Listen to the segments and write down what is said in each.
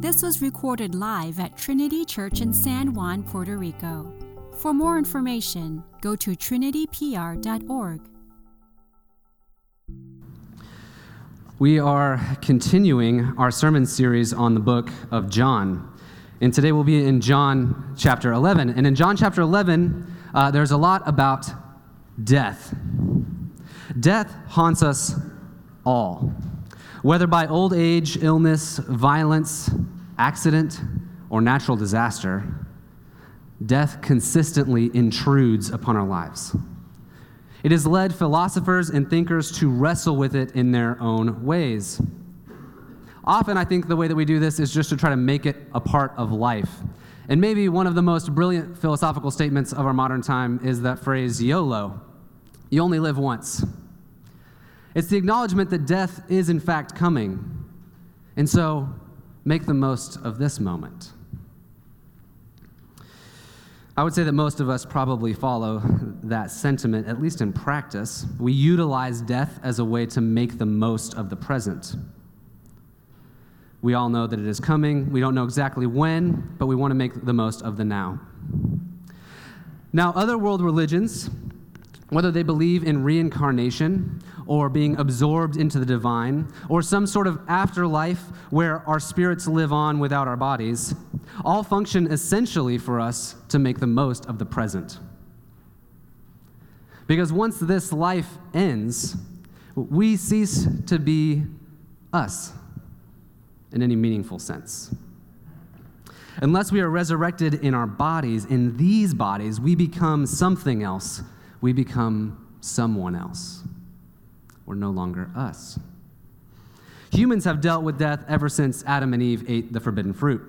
This was recorded live at Trinity Church in San Juan, Puerto Rico. For more information, go to trinitypr.org. We are continuing our sermon series on the book of John. And today we'll be in John chapter 11. And in John chapter 11, uh, there's a lot about death. Death haunts us all. Whether by old age, illness, violence, accident, or natural disaster, death consistently intrudes upon our lives. It has led philosophers and thinkers to wrestle with it in their own ways. Often, I think the way that we do this is just to try to make it a part of life. And maybe one of the most brilliant philosophical statements of our modern time is that phrase YOLO you only live once. It's the acknowledgement that death is, in fact, coming. And so, make the most of this moment. I would say that most of us probably follow that sentiment, at least in practice. We utilize death as a way to make the most of the present. We all know that it is coming. We don't know exactly when, but we want to make the most of the now. Now, other world religions, whether they believe in reincarnation or being absorbed into the divine, or some sort of afterlife where our spirits live on without our bodies, all function essentially for us to make the most of the present. Because once this life ends, we cease to be us in any meaningful sense. Unless we are resurrected in our bodies, in these bodies, we become something else. We become someone else. We're no longer us. Humans have dealt with death ever since Adam and Eve ate the forbidden fruit.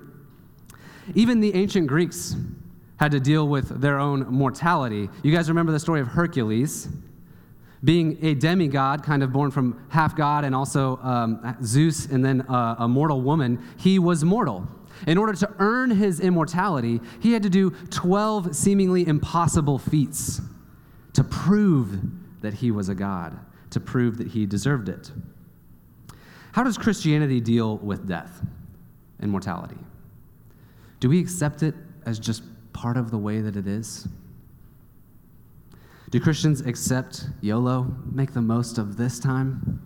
Even the ancient Greeks had to deal with their own mortality. You guys remember the story of Hercules? Being a demigod, kind of born from half god and also um, Zeus and then uh, a mortal woman, he was mortal. In order to earn his immortality, he had to do 12 seemingly impossible feats to prove that he was a god to prove that he deserved it. How does Christianity deal with death and mortality? Do we accept it as just part of the way that it is? Do Christians accept YOLO, make the most of this time?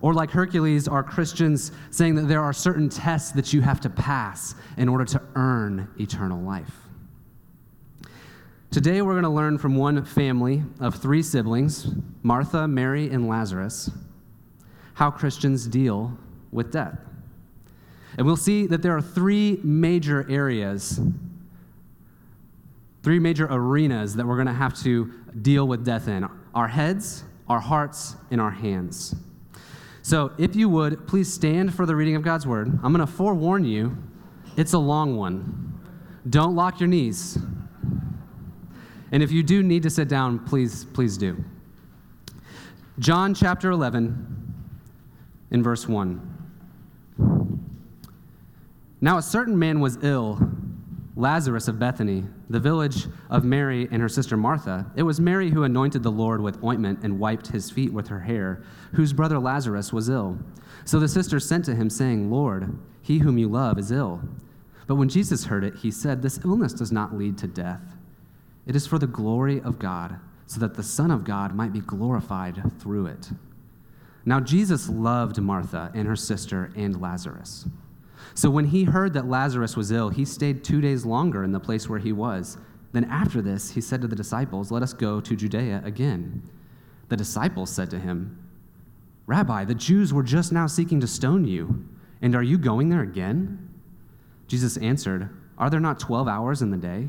Or, like Hercules, are Christians saying that there are certain tests that you have to pass in order to earn eternal life? Today, we're going to learn from one family of three siblings Martha, Mary, and Lazarus how Christians deal with death. And we'll see that there are three major areas, three major arenas that we're going to have to deal with death in our heads, our hearts, and our hands. So, if you would, please stand for the reading of God's word. I'm going to forewarn you, it's a long one. Don't lock your knees. And if you do need to sit down, please, please do. John chapter 11, in verse 1. Now a certain man was ill, Lazarus of Bethany, the village of Mary and her sister Martha. It was Mary who anointed the Lord with ointment and wiped his feet with her hair, whose brother Lazarus was ill. So the sisters sent to him, saying, Lord, he whom you love is ill. But when Jesus heard it, he said, This illness does not lead to death it is for the glory of God, so that the Son of God might be glorified through it. Now, Jesus loved Martha and her sister and Lazarus. So when he heard that Lazarus was ill, he stayed two days longer in the place where he was. Then after this, he said to the disciples, Let us go to Judea again. The disciples said to him, Rabbi, the Jews were just now seeking to stone you, and are you going there again? Jesus answered, Are there not 12 hours in the day?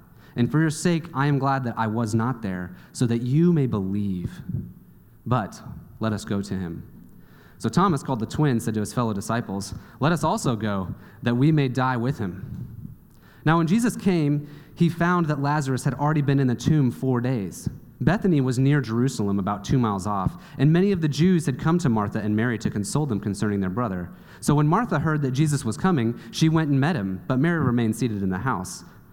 And for your sake, I am glad that I was not there, so that you may believe. But let us go to him. So Thomas, called the twin, said to his fellow disciples, Let us also go, that we may die with him. Now, when Jesus came, he found that Lazarus had already been in the tomb four days. Bethany was near Jerusalem, about two miles off, and many of the Jews had come to Martha and Mary to console them concerning their brother. So when Martha heard that Jesus was coming, she went and met him, but Mary remained seated in the house.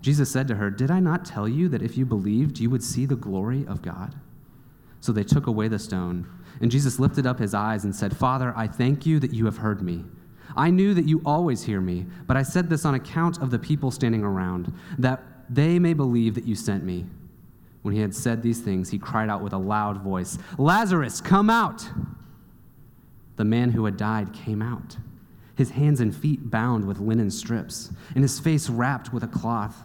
Jesus said to her, Did I not tell you that if you believed, you would see the glory of God? So they took away the stone. And Jesus lifted up his eyes and said, Father, I thank you that you have heard me. I knew that you always hear me, but I said this on account of the people standing around, that they may believe that you sent me. When he had said these things, he cried out with a loud voice, Lazarus, come out! the man who had died came out, his hands and feet bound with linen strips, and his face wrapped with a cloth.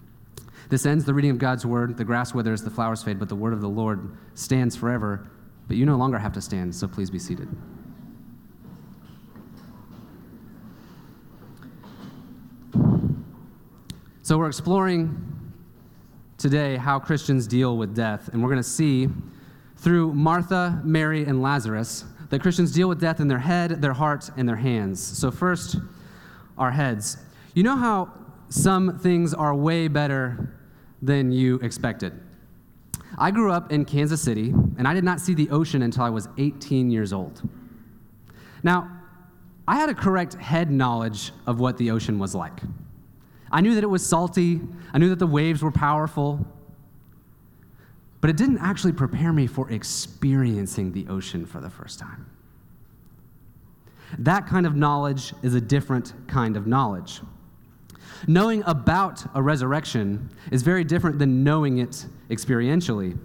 This ends the reading of God's word. The grass withers, the flowers fade, but the word of the Lord stands forever. But you no longer have to stand, so please be seated. So, we're exploring today how Christians deal with death, and we're going to see through Martha, Mary, and Lazarus that Christians deal with death in their head, their heart, and their hands. So, first, our heads. You know how some things are way better than you expected? I grew up in Kansas City, and I did not see the ocean until I was 18 years old. Now, I had a correct head knowledge of what the ocean was like. I knew that it was salty, I knew that the waves were powerful, but it didn't actually prepare me for experiencing the ocean for the first time. That kind of knowledge is a different kind of knowledge. Knowing about a resurrection is very different than knowing it experientially.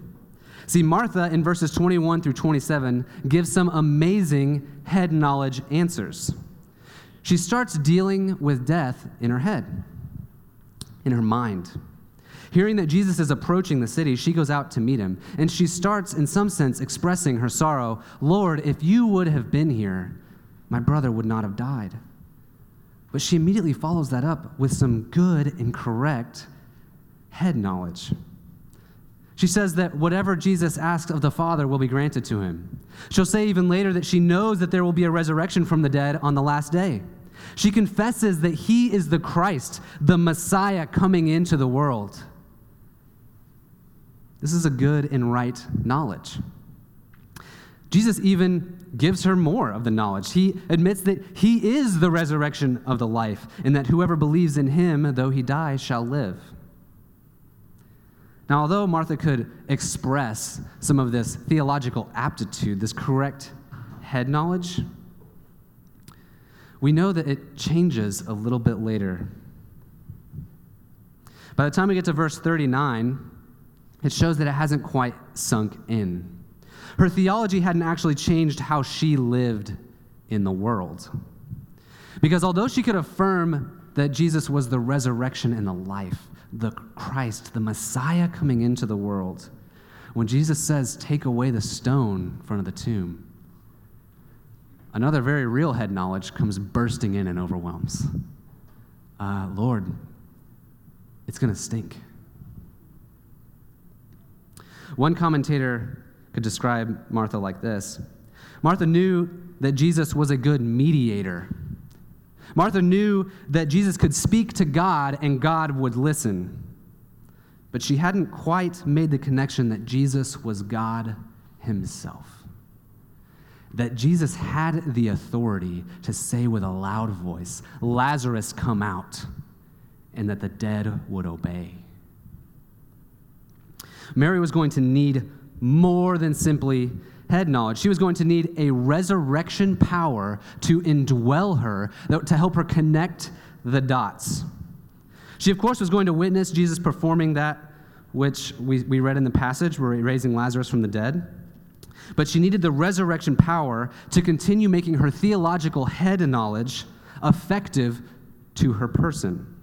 See, Martha in verses 21 through 27 gives some amazing head knowledge answers. She starts dealing with death in her head, in her mind. Hearing that Jesus is approaching the city, she goes out to meet him, and she starts, in some sense, expressing her sorrow Lord, if you would have been here, my brother would not have died. But she immediately follows that up with some good and correct head knowledge. She says that whatever Jesus asks of the Father will be granted to him. She'll say even later that she knows that there will be a resurrection from the dead on the last day. She confesses that he is the Christ, the Messiah coming into the world. This is a good and right knowledge. Jesus even gives her more of the knowledge. He admits that he is the resurrection of the life, and that whoever believes in him, though he die, shall live. Now, although Martha could express some of this theological aptitude, this correct head knowledge, we know that it changes a little bit later. By the time we get to verse 39, it shows that it hasn't quite sunk in. Her theology hadn't actually changed how she lived in the world. Because although she could affirm that Jesus was the resurrection and the life, the Christ, the Messiah coming into the world, when Jesus says, Take away the stone in front of the tomb, another very real head knowledge comes bursting in and overwhelms. Uh, Lord, it's going to stink. One commentator could describe Martha like this Martha knew that Jesus was a good mediator Martha knew that Jesus could speak to God and God would listen. But she hadn't quite made the connection that Jesus was God himself. That Jesus had the authority to say with a loud voice, Lazarus, come out, and that the dead would obey. Mary was going to need more than simply head knowledge. She was going to need a resurrection power to indwell her, to help her connect the dots. She, of course, was going to witness Jesus performing that which we, we read in the passage, where he raising Lazarus from the dead. But she needed the resurrection power to continue making her theological head knowledge effective to her person.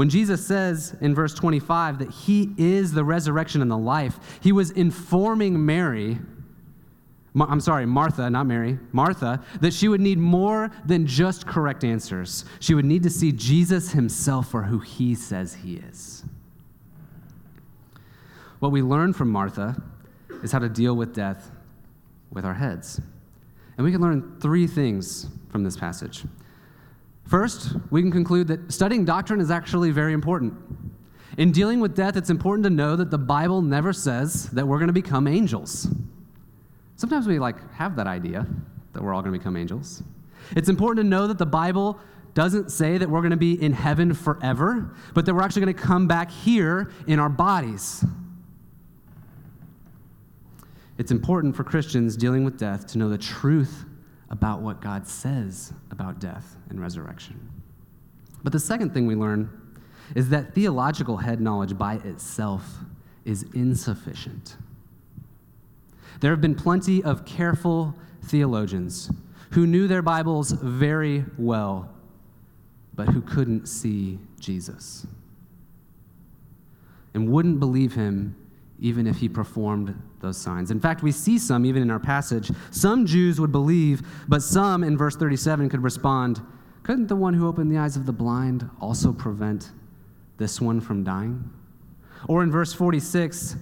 When Jesus says in verse 25 that he is the resurrection and the life, he was informing Mary I'm sorry, Martha, not Mary, Martha, that she would need more than just correct answers. She would need to see Jesus himself for who he says he is. What we learn from Martha is how to deal with death with our heads. And we can learn three things from this passage. First, we can conclude that studying doctrine is actually very important. In dealing with death, it's important to know that the Bible never says that we're going to become angels. Sometimes we like have that idea that we're all going to become angels. It's important to know that the Bible doesn't say that we're going to be in heaven forever, but that we're actually going to come back here in our bodies. It's important for Christians dealing with death to know the truth about what God says about death and resurrection. But the second thing we learn is that theological head knowledge by itself is insufficient. There have been plenty of careful theologians who knew their Bibles very well, but who couldn't see Jesus and wouldn't believe him even if he performed those signs. In fact, we see some even in our passage. Some Jews would believe, but some in verse 37 could respond, Couldn't the one who opened the eyes of the blind also prevent this one from dying? Or in verse 46,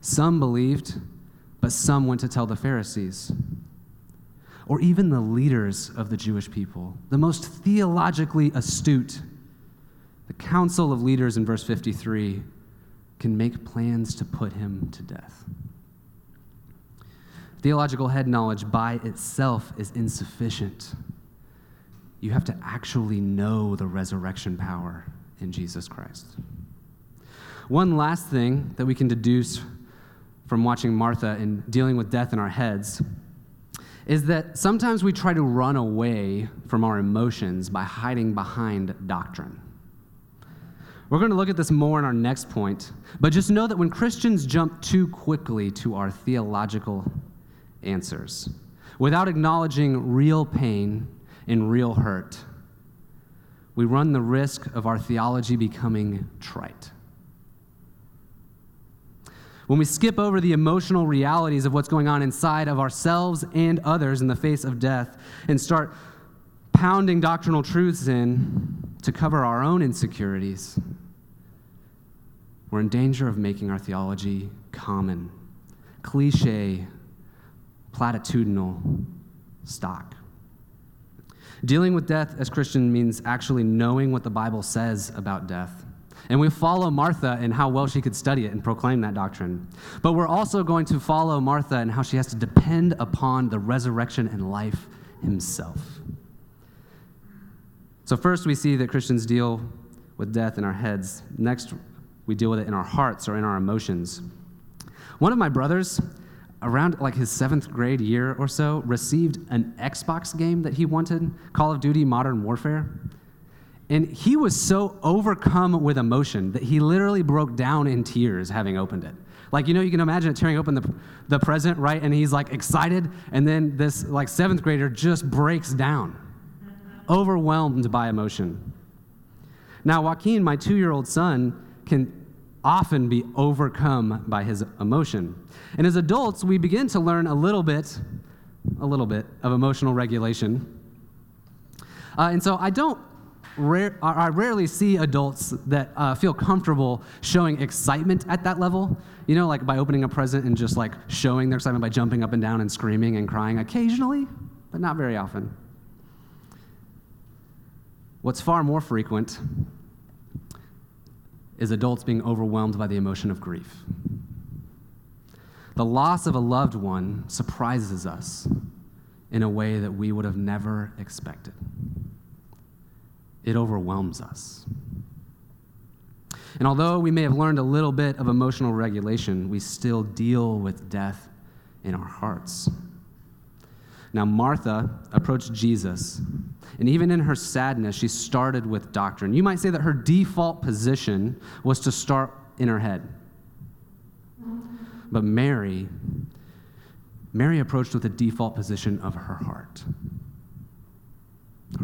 some believed, but some went to tell the Pharisees. Or even the leaders of the Jewish people, the most theologically astute. The council of leaders in verse 53 can make plans to put him to death. Theological head knowledge by itself is insufficient. You have to actually know the resurrection power in Jesus Christ. One last thing that we can deduce from watching Martha and dealing with death in our heads is that sometimes we try to run away from our emotions by hiding behind doctrine. We're going to look at this more in our next point, but just know that when Christians jump too quickly to our theological answers without acknowledging real pain and real hurt, we run the risk of our theology becoming trite. When we skip over the emotional realities of what's going on inside of ourselves and others in the face of death and start pounding doctrinal truths in to cover our own insecurities, we're in danger of making our theology common, cliche, platitudinal, stock. Dealing with death as Christian means actually knowing what the Bible says about death. And we follow Martha in how well she could study it and proclaim that doctrine. But we're also going to follow Martha in how she has to depend upon the resurrection and life himself. So, first, we see that Christians deal with death in our heads. Next, we deal with it in our hearts or in our emotions. One of my brothers, around like his seventh grade year or so, received an Xbox game that he wanted Call of Duty Modern Warfare. And he was so overcome with emotion that he literally broke down in tears having opened it. Like, you know, you can imagine it tearing open the, the present, right? And he's like excited. And then this like seventh grader just breaks down, overwhelmed by emotion. Now, Joaquin, my two year old son, can often be overcome by his emotion. And as adults, we begin to learn a little bit, a little bit of emotional regulation. Uh, and so I don't, rare, I rarely see adults that uh, feel comfortable showing excitement at that level. You know, like by opening a present and just like showing their excitement by jumping up and down and screaming and crying occasionally, but not very often. What's far more frequent is adults being overwhelmed by the emotion of grief. The loss of a loved one surprises us in a way that we would have never expected. It overwhelms us. And although we may have learned a little bit of emotional regulation, we still deal with death in our hearts. Now, Martha approached Jesus, and even in her sadness, she started with doctrine. You might say that her default position was to start in her head. But Mary, Mary approached with a default position of her heart,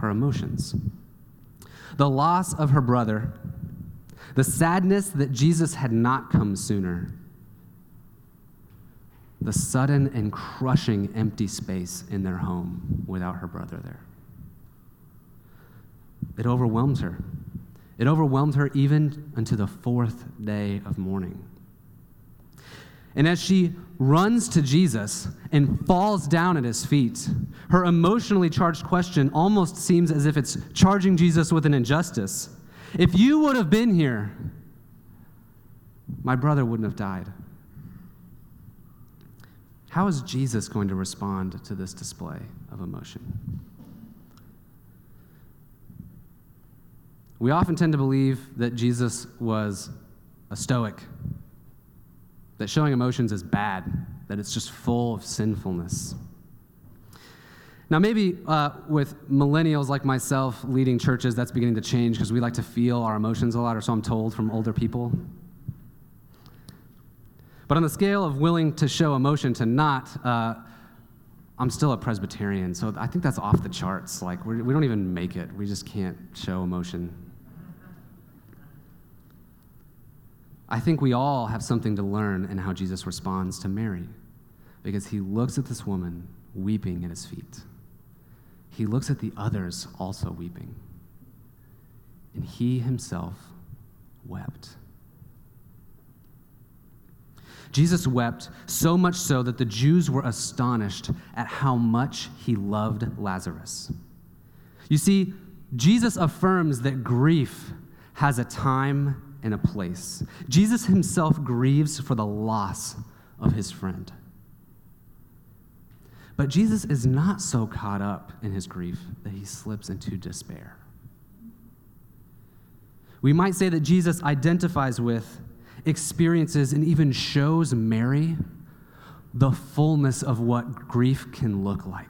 her emotions. The loss of her brother, the sadness that Jesus had not come sooner, the sudden and crushing empty space in their home without her brother there. It overwhelms her. It overwhelmed her even unto the fourth day of mourning. And as she runs to Jesus and falls down at his feet, her emotionally charged question almost seems as if it's charging Jesus with an injustice. If you would have been here, my brother wouldn't have died. How is Jesus going to respond to this display of emotion? We often tend to believe that Jesus was a stoic, that showing emotions is bad, that it's just full of sinfulness. Now, maybe uh, with millennials like myself leading churches, that's beginning to change because we like to feel our emotions a lot, or so I'm told from older people. But on the scale of willing to show emotion to not, uh, I'm still a Presbyterian, so I think that's off the charts. Like, we do not even make it. We just can't show emotion. I think we all have something to learn in how Jesus responds to Mary because he looks at this woman weeping at his feet. He looks at the others also weeping. And he himself wept. Jesus wept so much so that the Jews were astonished at how much he loved Lazarus. You see, Jesus affirms that grief has a time and a place. Jesus himself grieves for the loss of his friend. But Jesus is not so caught up in his grief that he slips into despair. We might say that Jesus identifies with experiences and even shows Mary the fullness of what grief can look like.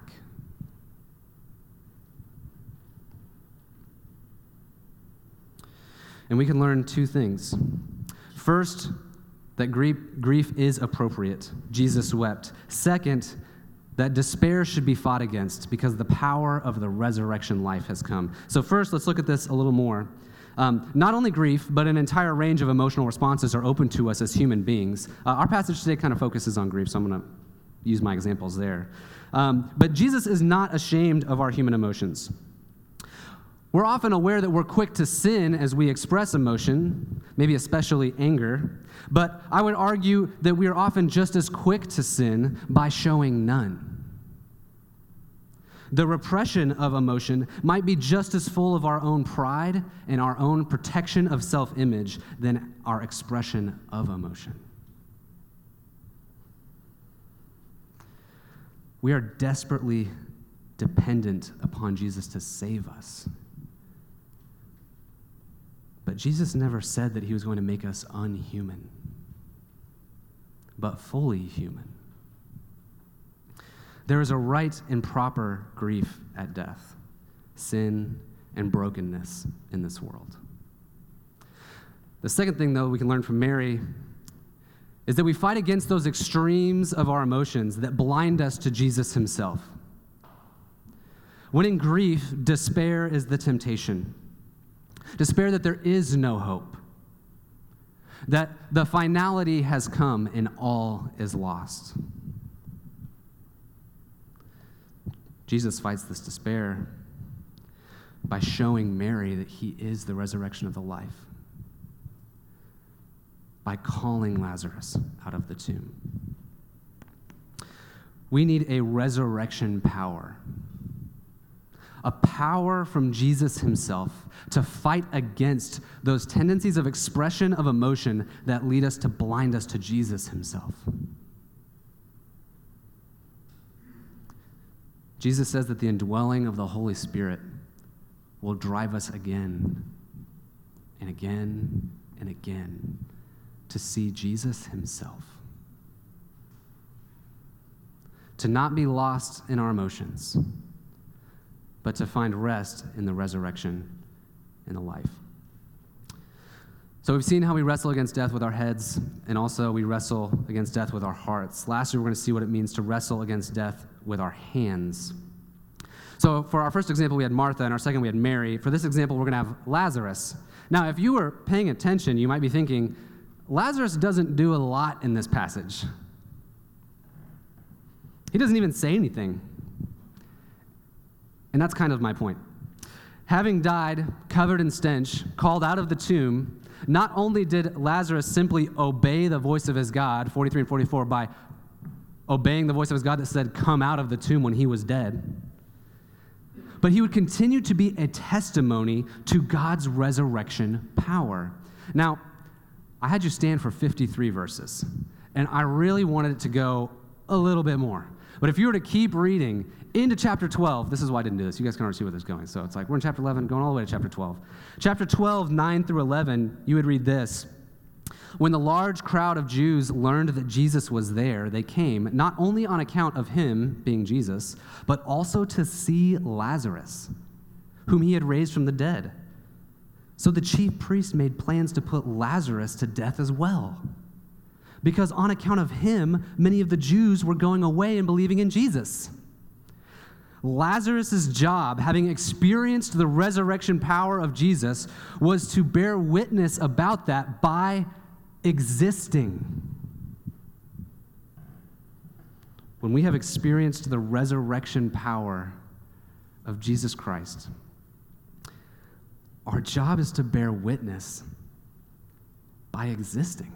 And we can learn two things. First, that grief, grief is appropriate. Jesus wept. Second, that despair should be fought against because the power of the resurrection life has come. So, first, let's look at this a little more. Um, not only grief, but an entire range of emotional responses are open to us as human beings. Uh, our passage today kind of focuses on grief, so I'm going to use my examples there. Um, but Jesus is not ashamed of our human emotions. We're often aware that we're quick to sin as we express emotion, maybe especially anger, but I would argue that we are often just as quick to sin by showing none. The repression of emotion might be just as full of our own pride and our own protection of self image than our expression of emotion. We are desperately dependent upon Jesus to save us. But Jesus never said that he was going to make us unhuman, but fully human. There is a right and proper grief at death, sin, and brokenness in this world. The second thing, though, we can learn from Mary is that we fight against those extremes of our emotions that blind us to Jesus himself. When in grief, despair is the temptation. Despair that there is no hope, that the finality has come and all is lost. Jesus fights this despair by showing Mary that he is the resurrection of the life by calling Lazarus out of the tomb. We need a resurrection power, a power from Jesus himself to fight against those tendencies of expression of emotion that lead us to blind us to Jesus himself. Jesus says that the indwelling of the Holy Spirit will drive us again and again and again to see Jesus himself. To not be lost in our emotions, but to find rest in the resurrection and the life. So we've seen how we wrestle against death with our heads, and also we wrestle against death with our hearts. Lastly, we're going to see what it means to wrestle against death with our hands. So for our first example, we had Martha, and our second, we had Mary. For this example, we're going to have Lazarus. Now, if you were paying attention, you might be thinking, Lazarus doesn't do a lot in this passage. He doesn't even say anything. And that's kind of my point. Having died, covered in stench, called out of the tomb, not only did Lazarus simply obey the voice of his God, 43 and 44, by obeying the voice of his God that said, Come out of the tomb when he was dead, but he would continue to be a testimony to God's resurrection power. Now, I had you stand for 53 verses, and I really wanted it to go a little bit more. But if you were to keep reading into chapter 12, this is why I didn't do this. You guys can already see where this is going. So it's like we're in chapter 11, going all the way to chapter 12. Chapter 12, 9 through 11, you would read this. When the large crowd of Jews learned that Jesus was there, they came, not only on account of him, being Jesus, but also to see Lazarus, whom he had raised from the dead. So the chief priest made plans to put Lazarus to death as well. Because on account of him, many of the Jews were going away and believing in Jesus. Lazarus' job, having experienced the resurrection power of Jesus, was to bear witness about that by existing. When we have experienced the resurrection power of Jesus Christ, our job is to bear witness by existing,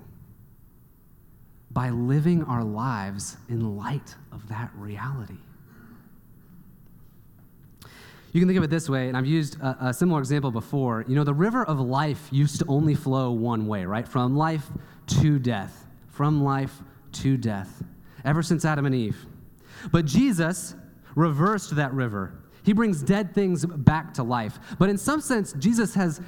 by living our lives in light of that reality. You can think of it this way, and I've used a, a, similar example before. You know, the river of life used to only flow one way, right? From life to death. From life to death. Ever since Adam and Eve. But Jesus reversed that river he brings dead things back to life. But in some sense, Jesus has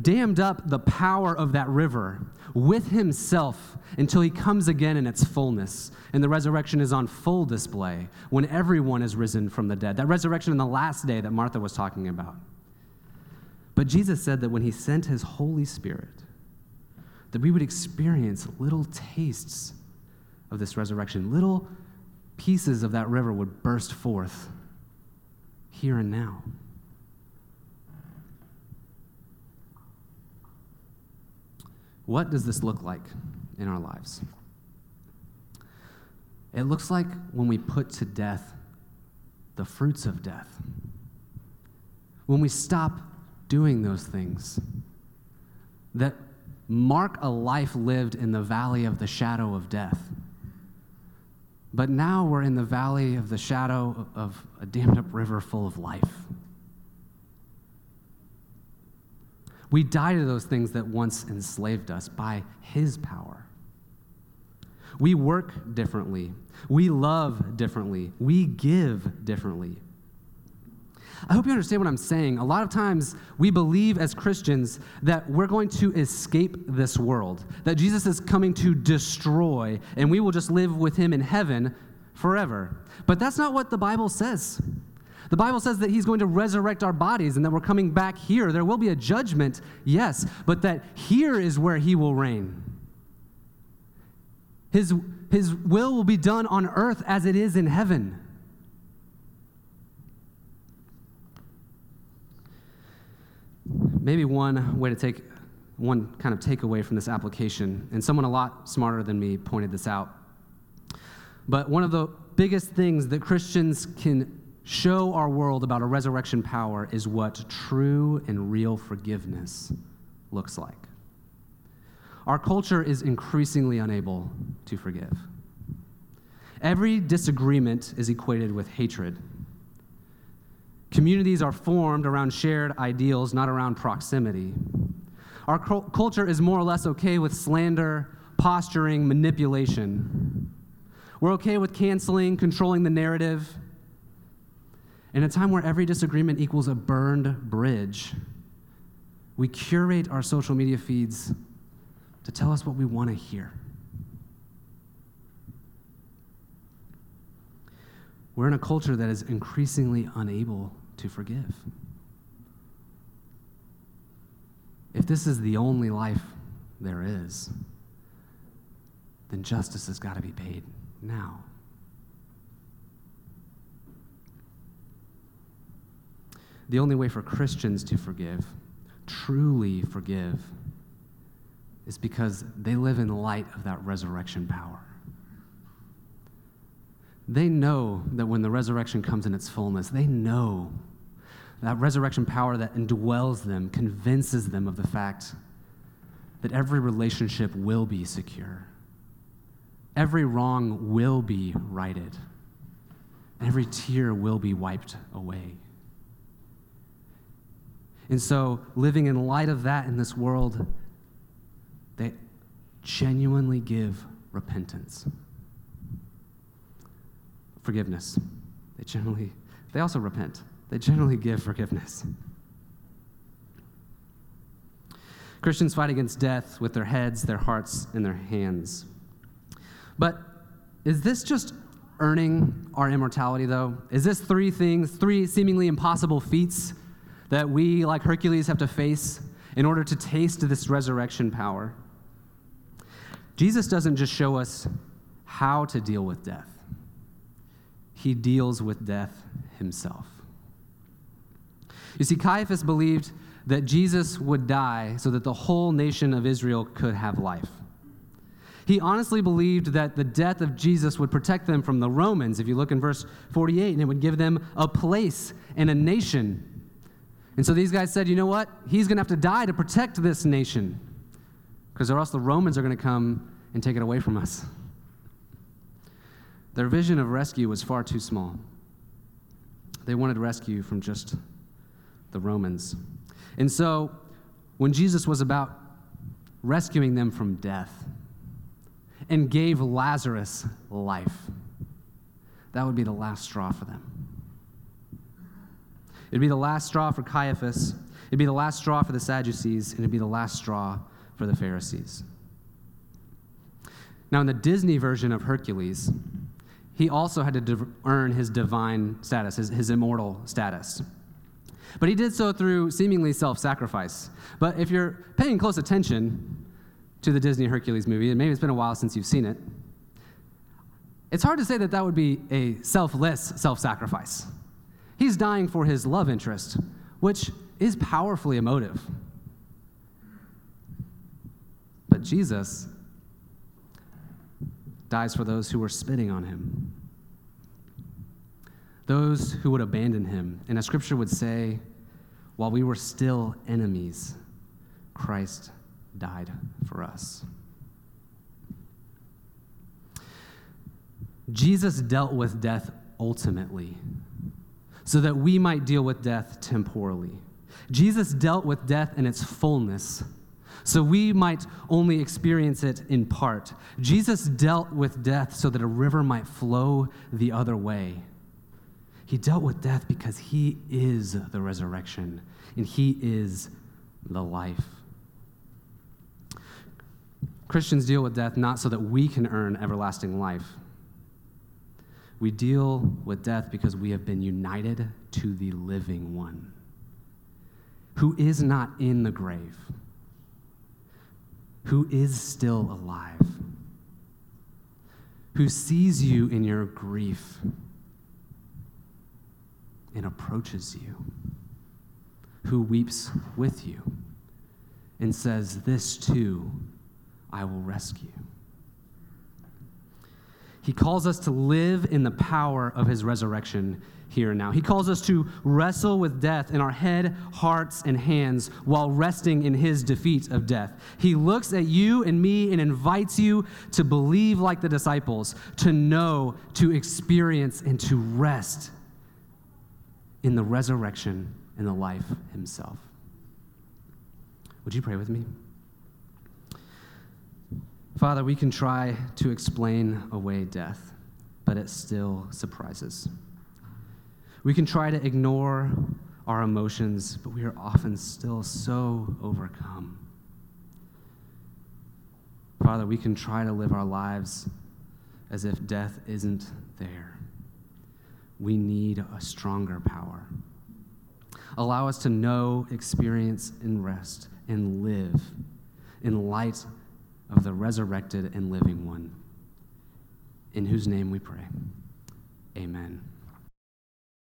dammed up the power of that river with himself until he comes again in its fullness. And the resurrection is on full display when everyone is risen from the dead. That resurrection in the last day that Martha was talking about. But Jesus said that when he sent his Holy Spirit, that we would experience little tastes of this resurrection. Little pieces of that river would burst forth here and now. What does this look like in our lives? It looks like when we put to death the fruits of death. when we stop doing those things that mark a life lived in the valley of the shadow of death. But now we're in the valley of the shadow of a dammed up river full of life. We die to those things that once enslaved us by His power. We work differently. We love differently. We give differently. I hope you understand what I'm saying. A lot of times we believe as Christians that we're going to escape this world, that Jesus is coming to destroy, and we will just live with him in heaven forever. But that's not what the Bible says. The Bible says that he's going to resurrect our bodies and that we're coming back here. There will be a judgment, yes, but that here is where he will reign. His, his will will be done on earth as it is in heaven. maybe one way to take one kind of takeaway from this application, and someone a lot smarter than me pointed this out. But one of the biggest things that Christians can show our world about a resurrection power is what true and real forgiveness looks like. Our culture is increasingly unable to forgive. Every disagreement is equated with hatred. Communities are formed around shared ideals, not around proximity. Our culture is more or less okay with slander, posturing, manipulation. We're okay with canceling, controlling the narrative. In a time where every disagreement equals a burned bridge, we curate our social media feeds to tell us what we want to hear. We're in a culture that is increasingly unable to forgive. If this is the only life there is, then justice has got to be paid now. The only way for Christians to forgive, truly forgive, is because they live in light of that resurrection power. They know that when the resurrection comes in its fullness, they know that resurrection power that indwells them convinces them of the fact that every relationship will be secure, every wrong will be righted, every tear will be wiped away. And so, living in light of that in this world, they genuinely give repentance, forgiveness. They generally, they also repent they generally give forgiveness. Christians fight against death with their heads, their hearts, and their hands. But is this just earning our immortality, though? Is this three things, three seemingly impossible feats that we, like Hercules, have to face in order to taste this resurrection power? Jesus doesn't just show us how to deal with death, he deals with death himself. You see, Caiaphas believed that Jesus would die so that the whole nation of Israel could have life. He honestly believed that the death of Jesus would protect them from the Romans, if you look in verse 48, and it would give them a place and a nation. And so these guys said, you know what? He's going to have to die to protect this nation, because or else the Romans are going to come and take it away from us. Their vision of rescue was far too small. They wanted rescue from just the Romans. And so, when Jesus was about rescuing them from death and gave Lazarus life, that would be the last straw for them. It'd be the last straw for Caiaphas, it'd be the last straw for the Sadducees, and it'd be the last straw for the Pharisees. Now, in the Disney version of Hercules, he also had to earn his divine status, his, his immortal status. But he did so through seemingly self sacrifice. But if you're paying close attention to the Disney Hercules movie, and maybe it's been a while since you've seen it, it's hard to say that that would be a selfless self sacrifice. He's dying for his love interest, which is powerfully emotive. But Jesus dies for those who were spitting on him those who would abandon him. And as scripture would say, while we were still enemies, Christ died for us. Jesus dealt with death ultimately so that we might deal with death temporally. Jesus dealt with death in its fullness so we might only experience it in part. Jesus dealt with death so that a river might flow the other way. He dealt with death because he is the resurrection and he is the life. Christians deal with death not so that we can earn everlasting life. We deal with death because we have been united to the living one who is not in the grave who is still alive, who sees you in your grief and approaches you, who weeps with you and says, This too I will rescue. He calls us to live in the power of his resurrection here and now. He calls us to wrestle with death in our head, hearts, and hands while resting in his defeat of death. He looks at you and me and invites you to believe like the disciples, to know, to experience, and to rest in the resurrection and the life himself. Would you pray with me? Father, we can try to explain away death, but it still surprises. We can try to ignore our emotions, but we are often still so overcome. Father, we can try to live our lives as if death isn't there. We need a stronger power. Allow us to know, experience, and rest and live in light of the resurrected and living one, in whose name we pray. Amen.